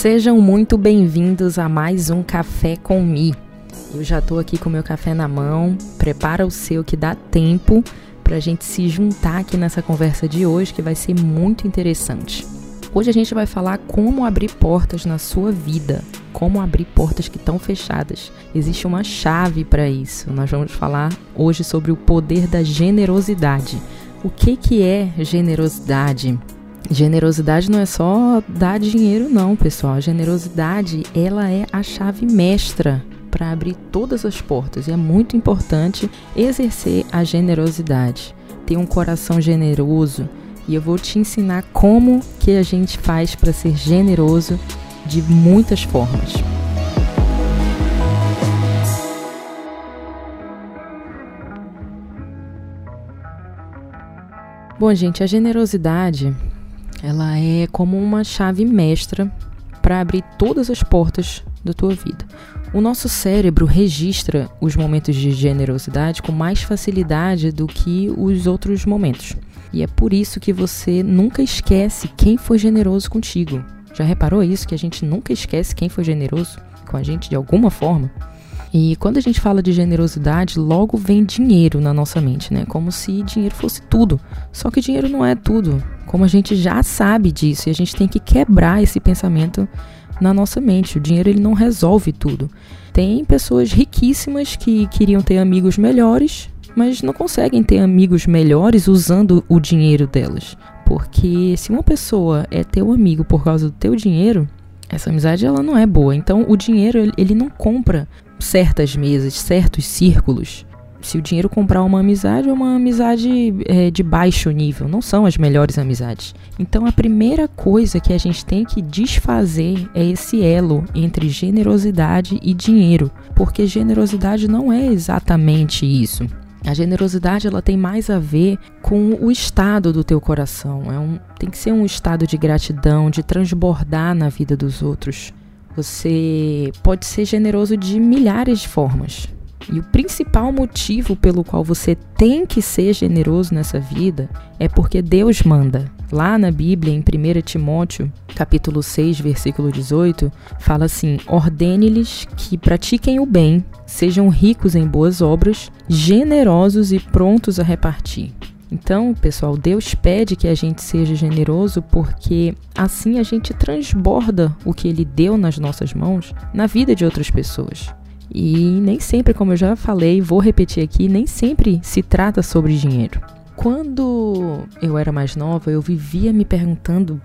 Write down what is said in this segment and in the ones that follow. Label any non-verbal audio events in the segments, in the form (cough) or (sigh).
Sejam muito bem-vindos a mais um Café com Mi. Eu já tô aqui com meu café na mão. Prepara o seu que dá tempo para a gente se juntar aqui nessa conversa de hoje que vai ser muito interessante. Hoje a gente vai falar como abrir portas na sua vida, como abrir portas que estão fechadas. Existe uma chave para isso. Nós vamos falar hoje sobre o poder da generosidade. O que que é generosidade? Generosidade não é só dar dinheiro, não, pessoal. A generosidade, ela é a chave mestra para abrir todas as portas e é muito importante exercer a generosidade. Ter um coração generoso e eu vou te ensinar como que a gente faz para ser generoso de muitas formas. Bom, gente, a generosidade ela é como uma chave mestra para abrir todas as portas da tua vida. O nosso cérebro registra os momentos de generosidade com mais facilidade do que os outros momentos. E é por isso que você nunca esquece quem foi generoso contigo. Já reparou isso? Que a gente nunca esquece quem foi generoso com a gente de alguma forma? E quando a gente fala de generosidade, logo vem dinheiro na nossa mente, né? Como se dinheiro fosse tudo. Só que dinheiro não é tudo. Como a gente já sabe disso e a gente tem que quebrar esse pensamento na nossa mente. O dinheiro ele não resolve tudo. Tem pessoas riquíssimas que queriam ter amigos melhores, mas não conseguem ter amigos melhores usando o dinheiro delas. Porque se uma pessoa é teu amigo por causa do teu dinheiro, essa amizade ela não é boa. Então o dinheiro ele não compra certas mesas, certos círculos. Se o dinheiro comprar uma amizade, é uma amizade é, de baixo nível, não são as melhores amizades. Então, a primeira coisa que a gente tem que desfazer é esse elo entre generosidade e dinheiro, porque generosidade não é exatamente isso. A generosidade ela tem mais a ver com o estado do teu coração. É um, tem que ser um estado de gratidão, de transbordar na vida dos outros. Você pode ser generoso de milhares de formas. E o principal motivo pelo qual você tem que ser generoso nessa vida é porque Deus manda. Lá na Bíblia, em 1 Timóteo, capítulo 6, versículo 18, fala assim: Ordene-lhes que pratiquem o bem, sejam ricos em boas obras, generosos e prontos a repartir. Então, pessoal, Deus pede que a gente seja generoso porque assim a gente transborda o que Ele deu nas nossas mãos na vida de outras pessoas. E nem sempre, como eu já falei, vou repetir aqui, nem sempre se trata sobre dinheiro. Quando eu era mais nova, eu vivia me perguntando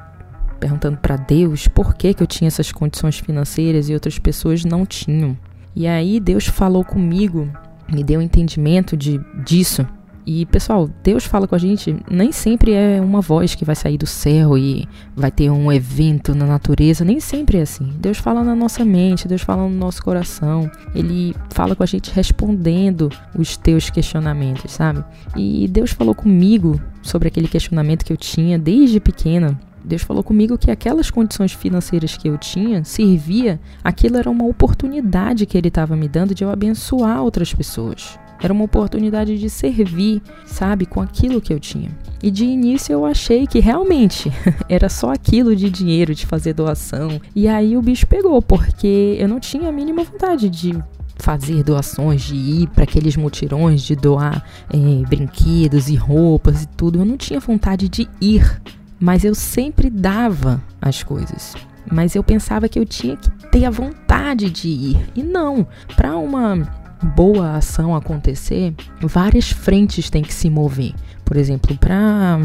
perguntando para Deus por que, que eu tinha essas condições financeiras e outras pessoas não tinham. E aí Deus falou comigo, me deu entendimento de, disso, e, pessoal, Deus fala com a gente, nem sempre é uma voz que vai sair do céu e vai ter um evento na natureza, nem sempre é assim. Deus fala na nossa mente, Deus fala no nosso coração. Ele fala com a gente respondendo os teus questionamentos, sabe? E Deus falou comigo sobre aquele questionamento que eu tinha desde pequena. Deus falou comigo que aquelas condições financeiras que eu tinha servia, aquilo era uma oportunidade que ele estava me dando de eu abençoar outras pessoas. Era uma oportunidade de servir, sabe, com aquilo que eu tinha. E de início eu achei que realmente (laughs) era só aquilo de dinheiro, de fazer doação. E aí o bicho pegou, porque eu não tinha a mínima vontade de fazer doações, de ir para aqueles mutirões, de doar é, brinquedos e roupas e tudo. Eu não tinha vontade de ir, mas eu sempre dava as coisas. Mas eu pensava que eu tinha que ter a vontade de ir. E não, para uma boa ação acontecer, várias frentes têm que se mover. Por exemplo, para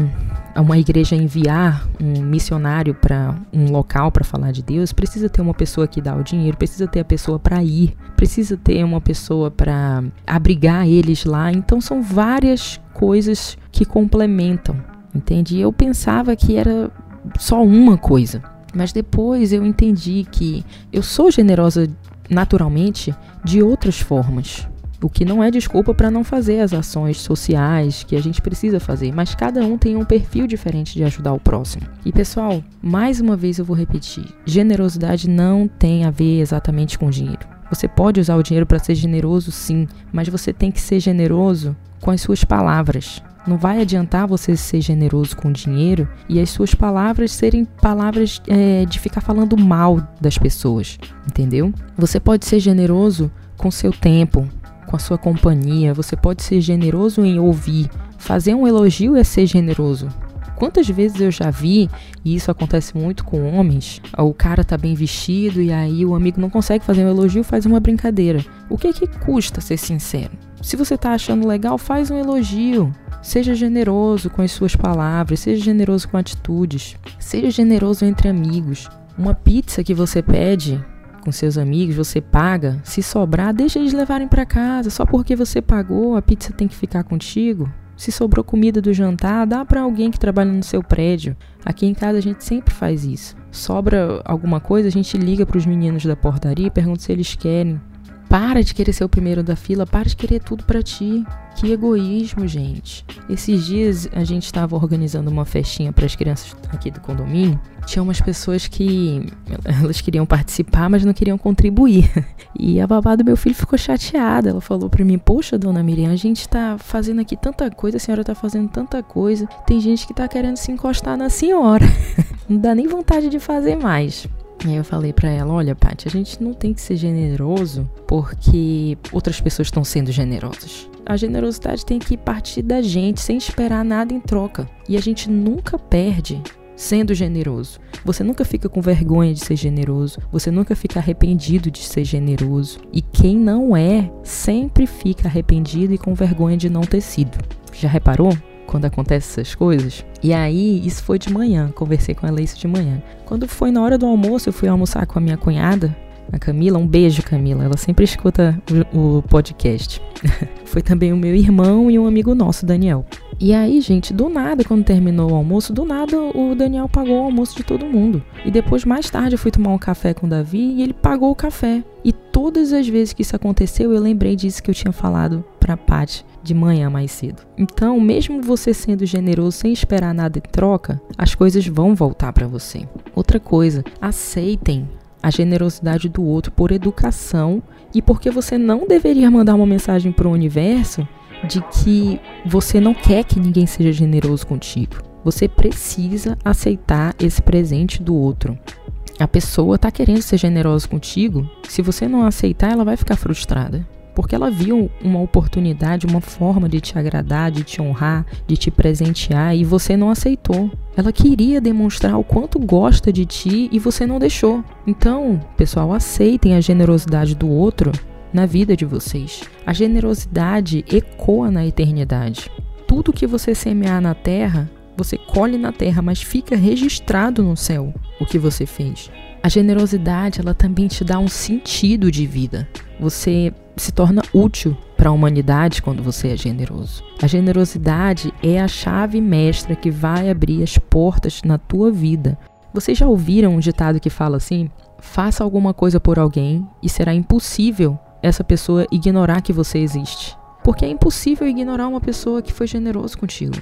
uma igreja enviar um missionário para um local para falar de Deus, precisa ter uma pessoa que dá o dinheiro, precisa ter a pessoa para ir, precisa ter uma pessoa para abrigar eles lá. Então são várias coisas que complementam, entende? Eu pensava que era só uma coisa. Mas depois eu entendi que eu sou generosa naturalmente de outras formas. O que não é desculpa para não fazer as ações sociais que a gente precisa fazer, mas cada um tem um perfil diferente de ajudar o próximo. E pessoal, mais uma vez eu vou repetir: generosidade não tem a ver exatamente com dinheiro. Você pode usar o dinheiro para ser generoso, sim, mas você tem que ser generoso com as suas palavras, Não vai adiantar você ser generoso com dinheiro e as suas palavras serem palavras é, de ficar falando mal das pessoas, entendeu? Você pode ser generoso com seu tempo, com a sua companhia, você pode ser generoso em ouvir. Fazer um elogio é ser generoso. Quantas vezes eu já vi, e isso acontece muito com homens, o cara tá bem vestido e aí o amigo não consegue fazer um elogio, faz uma brincadeira. O que é que custa ser sincero? Se você tá achando legal, faz um elogio. Seja generoso com as suas palavras, seja generoso com atitudes, seja generoso entre amigos. Uma pizza que você pede com seus amigos, você paga, se sobrar, deixa eles levarem para casa. Só porque você pagou, a pizza tem que ficar contigo. Se sobrou comida do jantar, dá para alguém que trabalha no seu prédio. Aqui em casa a gente sempre faz isso. Sobra alguma coisa, a gente liga para os meninos da portaria e pergunta se eles querem. Para de querer ser o primeiro da fila, para de querer tudo para ti. Que egoísmo, gente. Esses dias a gente estava organizando uma festinha para as crianças aqui do condomínio. Tinha umas pessoas que elas queriam participar, mas não queriam contribuir. E a babá do meu filho ficou chateada. Ela falou para mim: "Poxa, dona Miriam, a gente tá fazendo aqui tanta coisa, a senhora tá fazendo tanta coisa. Tem gente que tá querendo se encostar na senhora. (laughs) não dá nem vontade de fazer mais." Aí eu falei para ela: olha, Paty, a gente não tem que ser generoso porque outras pessoas estão sendo generosas. A generosidade tem que partir da gente, sem esperar nada em troca. E a gente nunca perde sendo generoso. Você nunca fica com vergonha de ser generoso, você nunca fica arrependido de ser generoso. E quem não é, sempre fica arrependido e com vergonha de não ter sido. Já reparou? Quando acontecem essas coisas. E aí, isso foi de manhã, conversei com ela isso de manhã. Quando foi na hora do almoço, eu fui almoçar com a minha cunhada, a Camila. Um beijo, Camila. Ela sempre escuta o, o podcast. (laughs) foi também o meu irmão e um amigo nosso, Daniel. E aí, gente, do nada, quando terminou o almoço, do nada o Daniel pagou o almoço de todo mundo. E depois, mais tarde, eu fui tomar um café com o Davi e ele pagou o café. E todas as vezes que isso aconteceu, eu lembrei disso que eu tinha falado pra Paty de manhã mais cedo. Então, mesmo você sendo generoso sem esperar nada em troca, as coisas vão voltar para você. Outra coisa, aceitem a generosidade do outro por educação e porque você não deveria mandar uma mensagem para o universo de que você não quer que ninguém seja generoso contigo. Você precisa aceitar esse presente do outro. A pessoa está querendo ser generosa contigo. Se você não aceitar, ela vai ficar frustrada. Porque ela viu uma oportunidade, uma forma de te agradar, de te honrar, de te presentear e você não aceitou. Ela queria demonstrar o quanto gosta de ti e você não deixou. Então, pessoal, aceitem a generosidade do outro na vida de vocês. A generosidade ecoa na eternidade. Tudo que você semear na terra, você colhe na terra, mas fica registrado no céu o que você fez. A generosidade, ela também te dá um sentido de vida. Você se torna útil para a humanidade quando você é generoso. A generosidade é a chave mestra que vai abrir as portas na tua vida. Vocês já ouviram um ditado que fala assim: faça alguma coisa por alguém e será impossível essa pessoa ignorar que você existe. Porque é impossível ignorar uma pessoa que foi generoso contigo.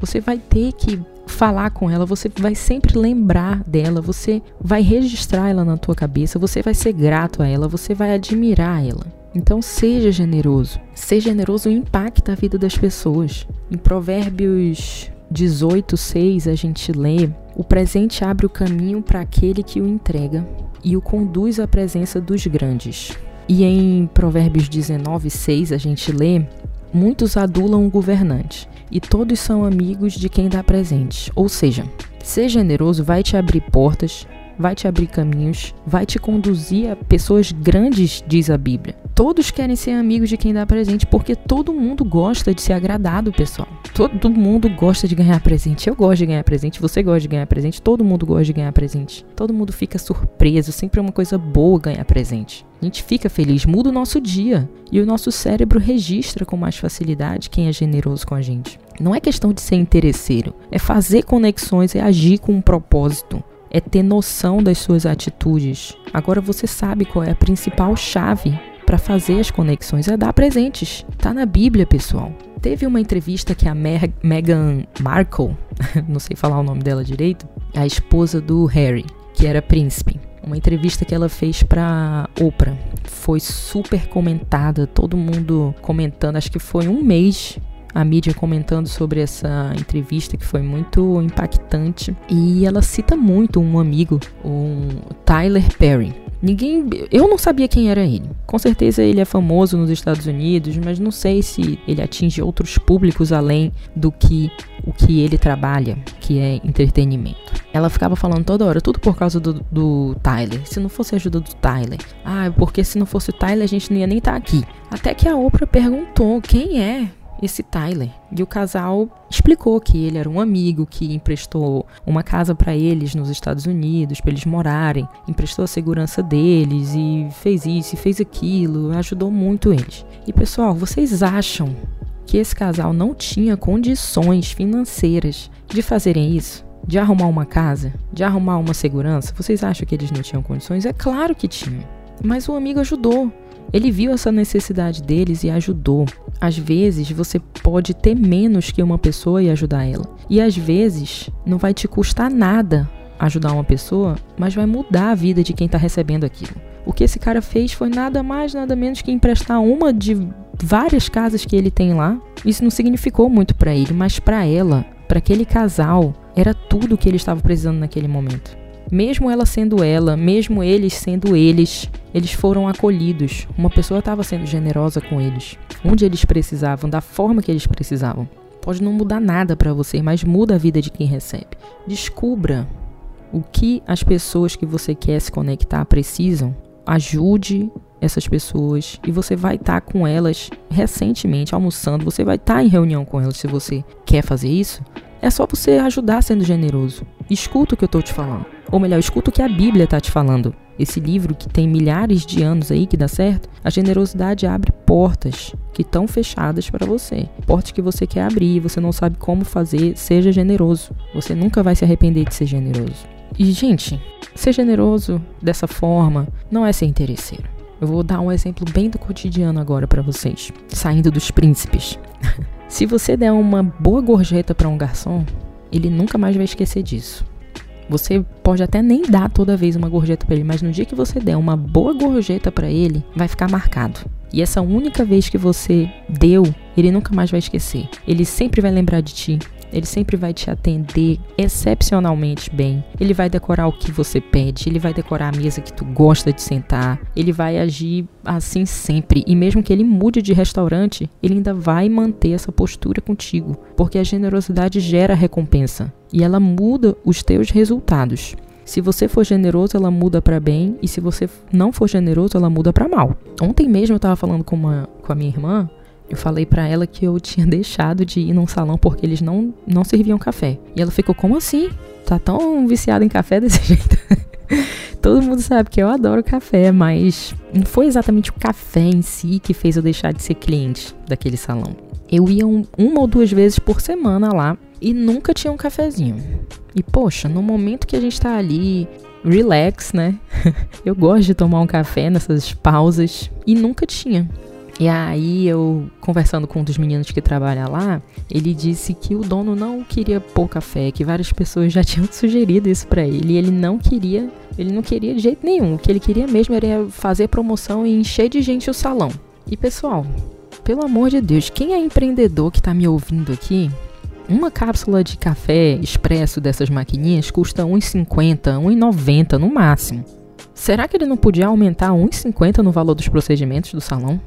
Você vai ter que falar com ela, você vai sempre lembrar dela, você vai registrar ela na tua cabeça, você vai ser grato a ela, você vai admirar ela. Então seja generoso. Ser generoso impacta a vida das pessoas. Em Provérbios 18, 6, a gente lê: O presente abre o caminho para aquele que o entrega e o conduz à presença dos grandes. E em Provérbios 19, 6, a gente lê: Muitos adulam o governante, e todos são amigos de quem dá presente. Ou seja, ser generoso vai te abrir portas, vai te abrir caminhos, vai te conduzir a pessoas grandes, diz a Bíblia. Todos querem ser amigos de quem dá presente, porque todo mundo gosta de ser agradado, pessoal. Todo mundo gosta de ganhar presente. Eu gosto de ganhar presente, você gosta de ganhar presente, todo mundo gosta de ganhar presente. Todo mundo fica surpreso, sempre é uma coisa boa ganhar presente. A gente fica feliz, muda o nosso dia e o nosso cérebro registra com mais facilidade quem é generoso com a gente. Não é questão de ser interesseiro, é fazer conexões, é agir com um propósito é ter noção das suas atitudes. Agora você sabe qual é a principal chave para fazer as conexões, é dar presentes. Tá na Bíblia, pessoal. Teve uma entrevista que a Meg Meghan Markle, (laughs) não sei falar o nome dela direito, a esposa do Harry, que era príncipe. Uma entrevista que ela fez para Oprah. Foi super comentada, todo mundo comentando. Acho que foi um mês a mídia comentando sobre essa entrevista que foi muito impactante. E ela cita muito um amigo, o Tyler Perry. Ninguém. Eu não sabia quem era ele. Com certeza ele é famoso nos Estados Unidos, mas não sei se ele atinge outros públicos além do que o que ele trabalha, que é entretenimento. Ela ficava falando toda hora, tudo por causa do, do Tyler. Se não fosse a ajuda do Tyler. Ah, porque se não fosse o Tyler, a gente não ia nem estar tá aqui. Até que a Oprah perguntou quem é esse Tyler. E o casal explicou que ele era um amigo que emprestou uma casa para eles nos Estados Unidos, para eles morarem, emprestou a segurança deles e fez isso e fez aquilo, ajudou muito eles. E pessoal, vocês acham que esse casal não tinha condições financeiras de fazerem isso? De arrumar uma casa? De arrumar uma segurança? Vocês acham que eles não tinham condições? É claro que tinham. Mas o amigo ajudou. Ele viu essa necessidade deles e ajudou. Às vezes você pode ter menos que uma pessoa e ajudar ela. E às vezes não vai te custar nada ajudar uma pessoa, mas vai mudar a vida de quem está recebendo aquilo. O que esse cara fez foi nada mais, nada menos que emprestar uma de várias casas que ele tem lá. Isso não significou muito para ele, mas para ela, para aquele casal, era tudo o que ele estava precisando naquele momento. Mesmo ela sendo ela, mesmo eles sendo eles, eles foram acolhidos. Uma pessoa estava sendo generosa com eles, onde eles precisavam, da forma que eles precisavam. Pode não mudar nada para você, mas muda a vida de quem recebe. Descubra o que as pessoas que você quer se conectar precisam. Ajude essas pessoas e você vai estar tá com elas recentemente almoçando, você vai estar tá em reunião com elas se você quer fazer isso. É só você ajudar sendo generoso. Escuta o que eu estou te falando. Ou melhor, escuta o que a Bíblia está te falando. Esse livro que tem milhares de anos aí que dá certo, a generosidade abre portas que estão fechadas para você. Portas que você quer abrir, você não sabe como fazer, seja generoso. Você nunca vai se arrepender de ser generoso. E, gente, ser generoso dessa forma não é ser interesseiro. Eu vou dar um exemplo bem do cotidiano agora para vocês, saindo dos príncipes. (laughs) Se você der uma boa gorjeta para um garçom, ele nunca mais vai esquecer disso. Você pode até nem dar toda vez uma gorjeta para ele, mas no dia que você der uma boa gorjeta para ele, vai ficar marcado. E essa única vez que você deu, ele nunca mais vai esquecer. Ele sempre vai lembrar de ti. Ele sempre vai te atender excepcionalmente bem. Ele vai decorar o que você pede, ele vai decorar a mesa que tu gosta de sentar. Ele vai agir assim sempre. E mesmo que ele mude de restaurante, ele ainda vai manter essa postura contigo, porque a generosidade gera recompensa e ela muda os teus resultados. Se você for generoso, ela muda para bem, e se você não for generoso, ela muda para mal. Ontem mesmo eu tava falando com uma com a minha irmã eu falei para ela que eu tinha (laughs) deixado de ir num salão porque eles não, não serviam café. E ela ficou, como assim? Tá tão viciada em café (laughs) desse jeito? (laughs) Todo mundo sabe que eu adoro café, mas não foi exatamente o café em si que fez eu deixar de ser cliente daquele salão. Eu ia um, uma ou duas vezes por semana lá e nunca tinha um cafezinho. E poxa, no momento que a gente tá ali, relax, né? eu gosto de tomar um café nessas pausas e nunca tinha. E aí eu, conversando com um dos meninos que trabalha lá, ele disse que o dono não queria pôr café, que várias pessoas já (laughs) tinham sugerido isso para ele, e ele não queria, ele não queria de jeito nenhum. O que ele queria mesmo era fazer promoção e encher de gente o salão. E pessoal, pelo amor de Deus, quem é empreendedor que tá me ouvindo aqui, uma cápsula de café expresso dessas maquininhas custa 1,50, 1,90 no máximo. Será que ele não podia aumentar 1,50 no valor dos procedimentos do salão?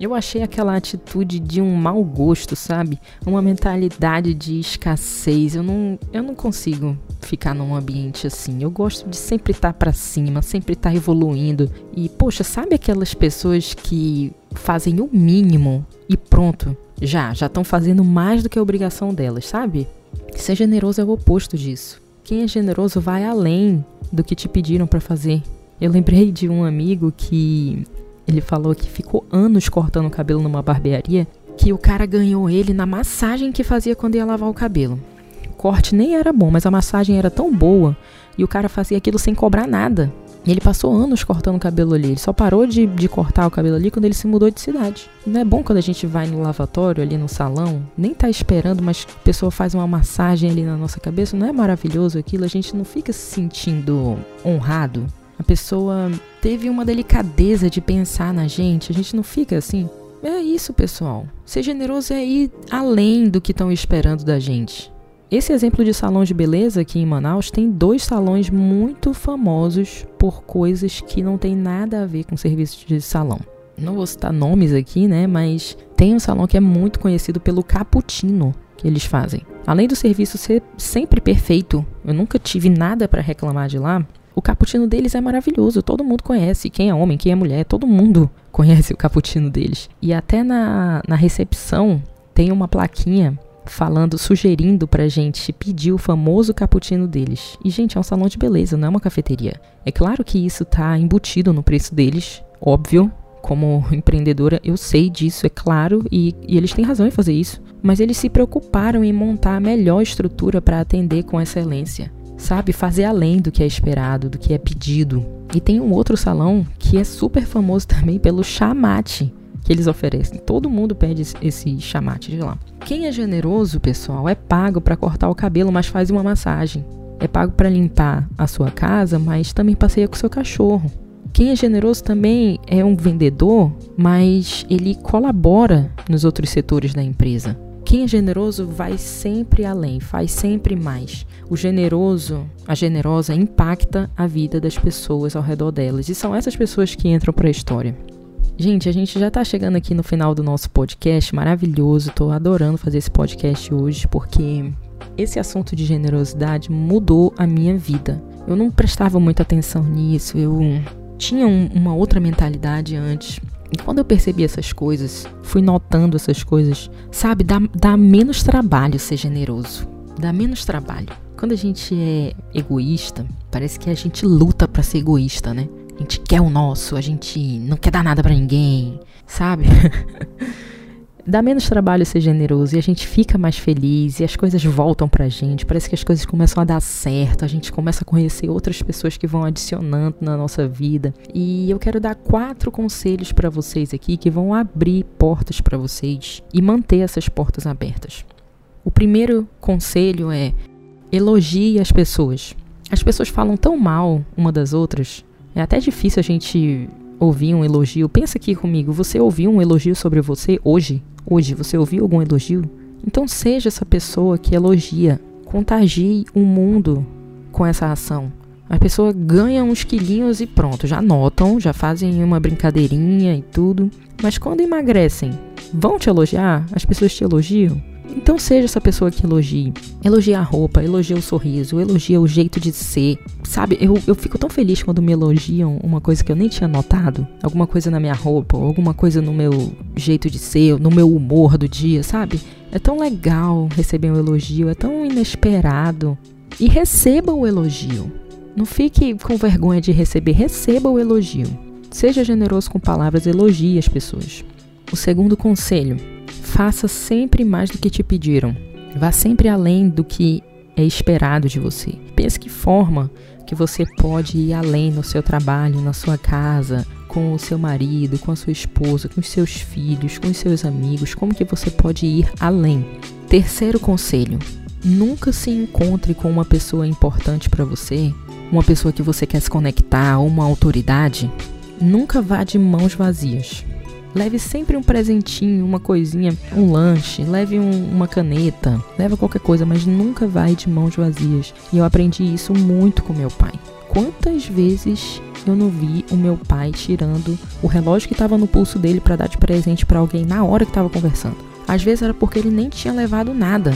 Eu achei aquela atitude de um mau gosto, sabe? Uma mentalidade de escassez. Eu não, eu não consigo ficar num ambiente assim. Eu gosto de sempre estar tá para cima, sempre estar tá evoluindo. E poxa, sabe aquelas pessoas que fazem o mínimo e pronto, já, já estão fazendo mais do que a obrigação delas, sabe? Ser generoso é o oposto disso. Quem é generoso vai além do que te pediram para fazer. Eu lembrei de um amigo que ele falou que ficou anos cortando o cabelo numa barbearia, que o cara ganhou ele na massagem que fazia quando ia lavar o cabelo. O corte nem era bom, mas a massagem era tão boa e o cara fazia aquilo sem cobrar nada. E ele passou anos cortando o cabelo ali. Ele só parou de, de cortar o cabelo ali quando ele se mudou de cidade. Não é bom quando a gente vai no lavatório, ali no salão, nem tá esperando, mas a pessoa faz uma massagem ali na nossa cabeça. Não é maravilhoso aquilo? A gente não fica se sentindo honrado a pessoa teve uma delicadeza de pensar na gente. A gente não fica assim. É isso, pessoal. Ser generoso é ir além do que estão esperando da gente. Esse exemplo de salão de beleza aqui em Manaus tem dois salões muito famosos por coisas que não tem nada a ver com serviços de salão. Não vou citar nomes aqui, né? Mas tem um salão que é muito conhecido pelo cappuccino que eles fazem. Além do serviço ser sempre perfeito, eu nunca tive nada para reclamar de lá. O cappuccino deles é maravilhoso, todo mundo conhece. Quem é homem, quem é mulher, todo mundo (laughs) conhece o cappuccino deles. E até na, na recepção tem uma plaquinha falando, sugerindo pra gente pedir o famoso cappuccino deles. E, gente, é um salão de beleza, não é uma cafeteria. É claro que isso tá embutido no preço deles, óbvio. Como empreendedora, eu sei disso, é claro, e, e eles têm razão em fazer isso. Mas eles se preocuparam em montar a melhor estrutura para atender com excelência sabe? Fazer além do que é esperado, do que é pedido. E tem um outro salão que é super famoso (laughs) também pelo chamate que eles oferecem. Todo mundo pede esse chamate de lá. Quem é generoso, pessoal, é pago para cortar o cabelo, mas faz uma massagem. É pago para limpar a sua casa, mas também passeia com seu cachorro. Quem é generoso também é um vendedor, mas ele colabora nos outros setores da empresa. Quem é generoso vai sempre além, faz sempre mais. O generoso, a generosa impacta a vida das pessoas ao redor delas e são essas pessoas que entram para a história. Gente, a gente já está chegando aqui no final do nosso podcast, maravilhoso. Estou adorando fazer esse podcast hoje porque esse assunto de generosidade mudou a minha vida. Eu não prestava muita atenção nisso, eu tinha um, uma outra mentalidade antes. E quando eu percebi essas coisas, fui notando essas coisas, sabe, dá, dá menos trabalho ser generoso. Dá menos trabalho. Quando a gente é egoísta, parece que a gente luta para ser egoísta, né? A gente quer o nosso, a gente não quer dar nada para ninguém, sabe? (laughs) dá menos trabalho ser generoso e a gente fica mais feliz e as coisas voltam pra gente. Parece que as coisas começam a dar certo, a gente começa a conhecer outras pessoas que vão adicionando na nossa vida. E eu quero dar quatro conselhos para vocês aqui que vão abrir portas para vocês e manter essas portas abertas. O primeiro conselho é elogie as pessoas. As pessoas falam tão mal uma das outras. É até difícil a gente ouvir um elogio. Pensa aqui comigo, você ouviu um elogio sobre você hoje? Hoje você ouviu algum elogio? Então seja essa pessoa que elogia. Contagie o mundo com essa ação. A pessoa ganha uns quilinhos e pronto, já notam, já fazem uma brincadeirinha e tudo. Mas quando emagrecem, vão te elogiar? As pessoas te elogiam? Então seja essa pessoa que elogie. Elogia a roupa, elogia o sorriso, elogia o jeito de ser. Sabe, eu, eu fico tão feliz quando me elogiam uma coisa que eu nem tinha notado. Alguma coisa na minha roupa, ou alguma coisa no meu jeito de ser, no meu humor do dia, sabe? É tão legal receber um elogio, é tão inesperado. E receba o elogio. Não fique com vergonha de receber, receba o elogio. Seja generoso com palavras, elogie as pessoas. O segundo conselho Faça sempre mais do que te pediram. Vá sempre além do que é esperado de você. Pense que forma que você pode ir além no seu trabalho, na sua casa, com o seu marido, com a sua esposa, com os seus filhos, com os seus amigos, como que você pode ir além. Terceiro conselho: nunca se encontre com uma pessoa importante para você, uma pessoa que você quer se conectar, uma autoridade. Nunca vá de mãos vazias. Leve sempre um presentinho, uma coisinha, um lanche, leve um, uma caneta, leve qualquer coisa, mas nunca vai de mãos vazias. E eu aprendi isso muito com meu pai. Quantas vezes eu não vi o meu pai tirando o relógio que estava no pulso dele para dar de presente para alguém na hora que estava conversando? Às vezes era porque ele nem tinha levado nada,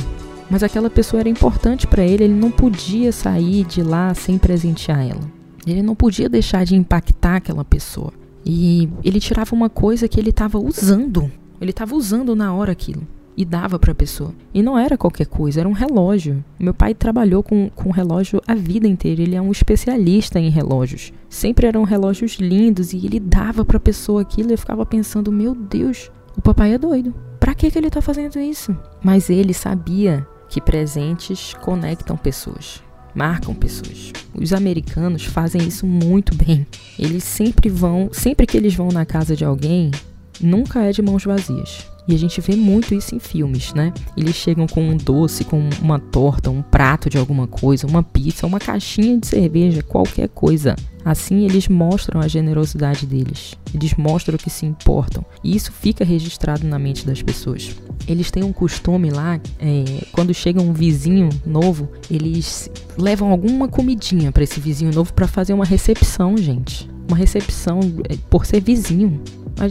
mas aquela pessoa era importante para ele, ele não podia sair de lá sem presentear ela. Ele não podia deixar de impactar aquela pessoa. E ele tirava uma coisa que ele estava usando. Ele estava usando na hora aquilo. E dava para a pessoa. E não era qualquer coisa, era um relógio. Meu pai trabalhou com, com relógio a vida inteira. Ele é um especialista em relógios. Sempre eram relógios lindos e ele dava para a pessoa aquilo. E eu ficava pensando: meu Deus, o papai é doido. Para que, que ele está fazendo isso? Mas ele sabia que presentes conectam pessoas marcam pessoas. Os americanos fazem isso muito bem. Eles sempre vão, sempre que eles vão na casa de alguém, nunca é de mãos vazias. E a gente vê muito isso em filmes, né? Eles chegam com um doce, com uma torta, um prato de alguma coisa, uma pizza, uma caixinha de cerveja, qualquer coisa. Assim, eles mostram a generosidade deles. Eles mostram que se importam. E isso fica registrado na mente das pessoas. Eles têm um costume lá, é, quando chega um vizinho novo, eles levam alguma comidinha para esse vizinho novo para fazer uma recepção, gente. Uma recepção é, por ser vizinho.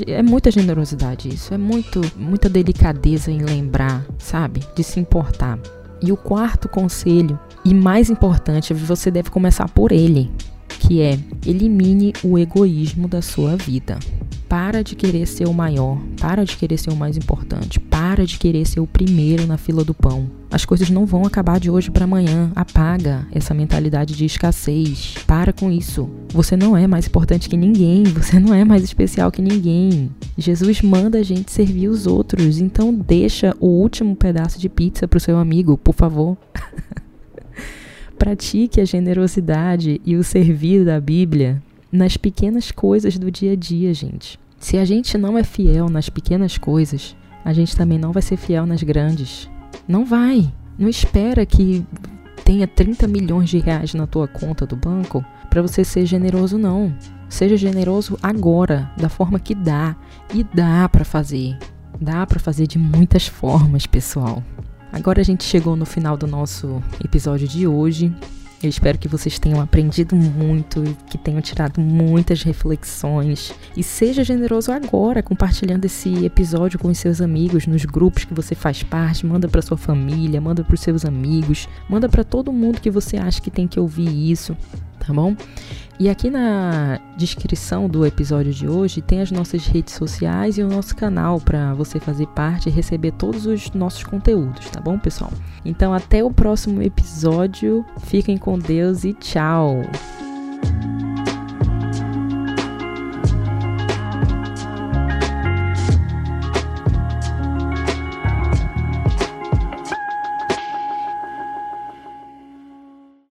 É muita generosidade isso, é muito, muita delicadeza em lembrar, sabe? De se importar. E o quarto conselho, e mais importante, você deve começar por ele que é elimine o egoísmo da sua vida. Para de querer ser o maior, para de querer ser o mais importante, para de querer ser o primeiro na fila do pão. As coisas não vão acabar de hoje para amanhã. Apaga essa mentalidade de escassez. Para com isso. Você não é mais importante que ninguém, você não é mais especial que ninguém. Jesus manda a gente servir os outros, então deixa o último pedaço de pizza pro seu amigo, por favor. (laughs) Pratique a generosidade e o servir da Bíblia nas pequenas coisas do dia a dia, gente. Se a gente não é fiel nas pequenas coisas, a gente também não vai ser fiel nas grandes. Não vai. Não espera que tenha 30 milhões de reais na tua conta do banco para você ser generoso, não. Seja generoso agora, da forma que dá. E dá para fazer. Dá para fazer de muitas formas, pessoal. Agora a gente chegou no final do nosso episódio de hoje. Eu espero que vocês tenham aprendido muito, que tenham tirado muitas reflexões. E seja generoso agora, compartilhando esse episódio com os seus amigos, nos grupos que você faz parte. Manda para sua família, manda para os seus amigos, manda para todo mundo que você acha que tem que ouvir isso, tá bom? E aqui na descrição do episódio de hoje tem as nossas redes sociais e o nosso canal para você fazer parte e receber todos os nossos conteúdos, tá bom, pessoal? Então, até o próximo episódio. Fiquem com Deus e tchau!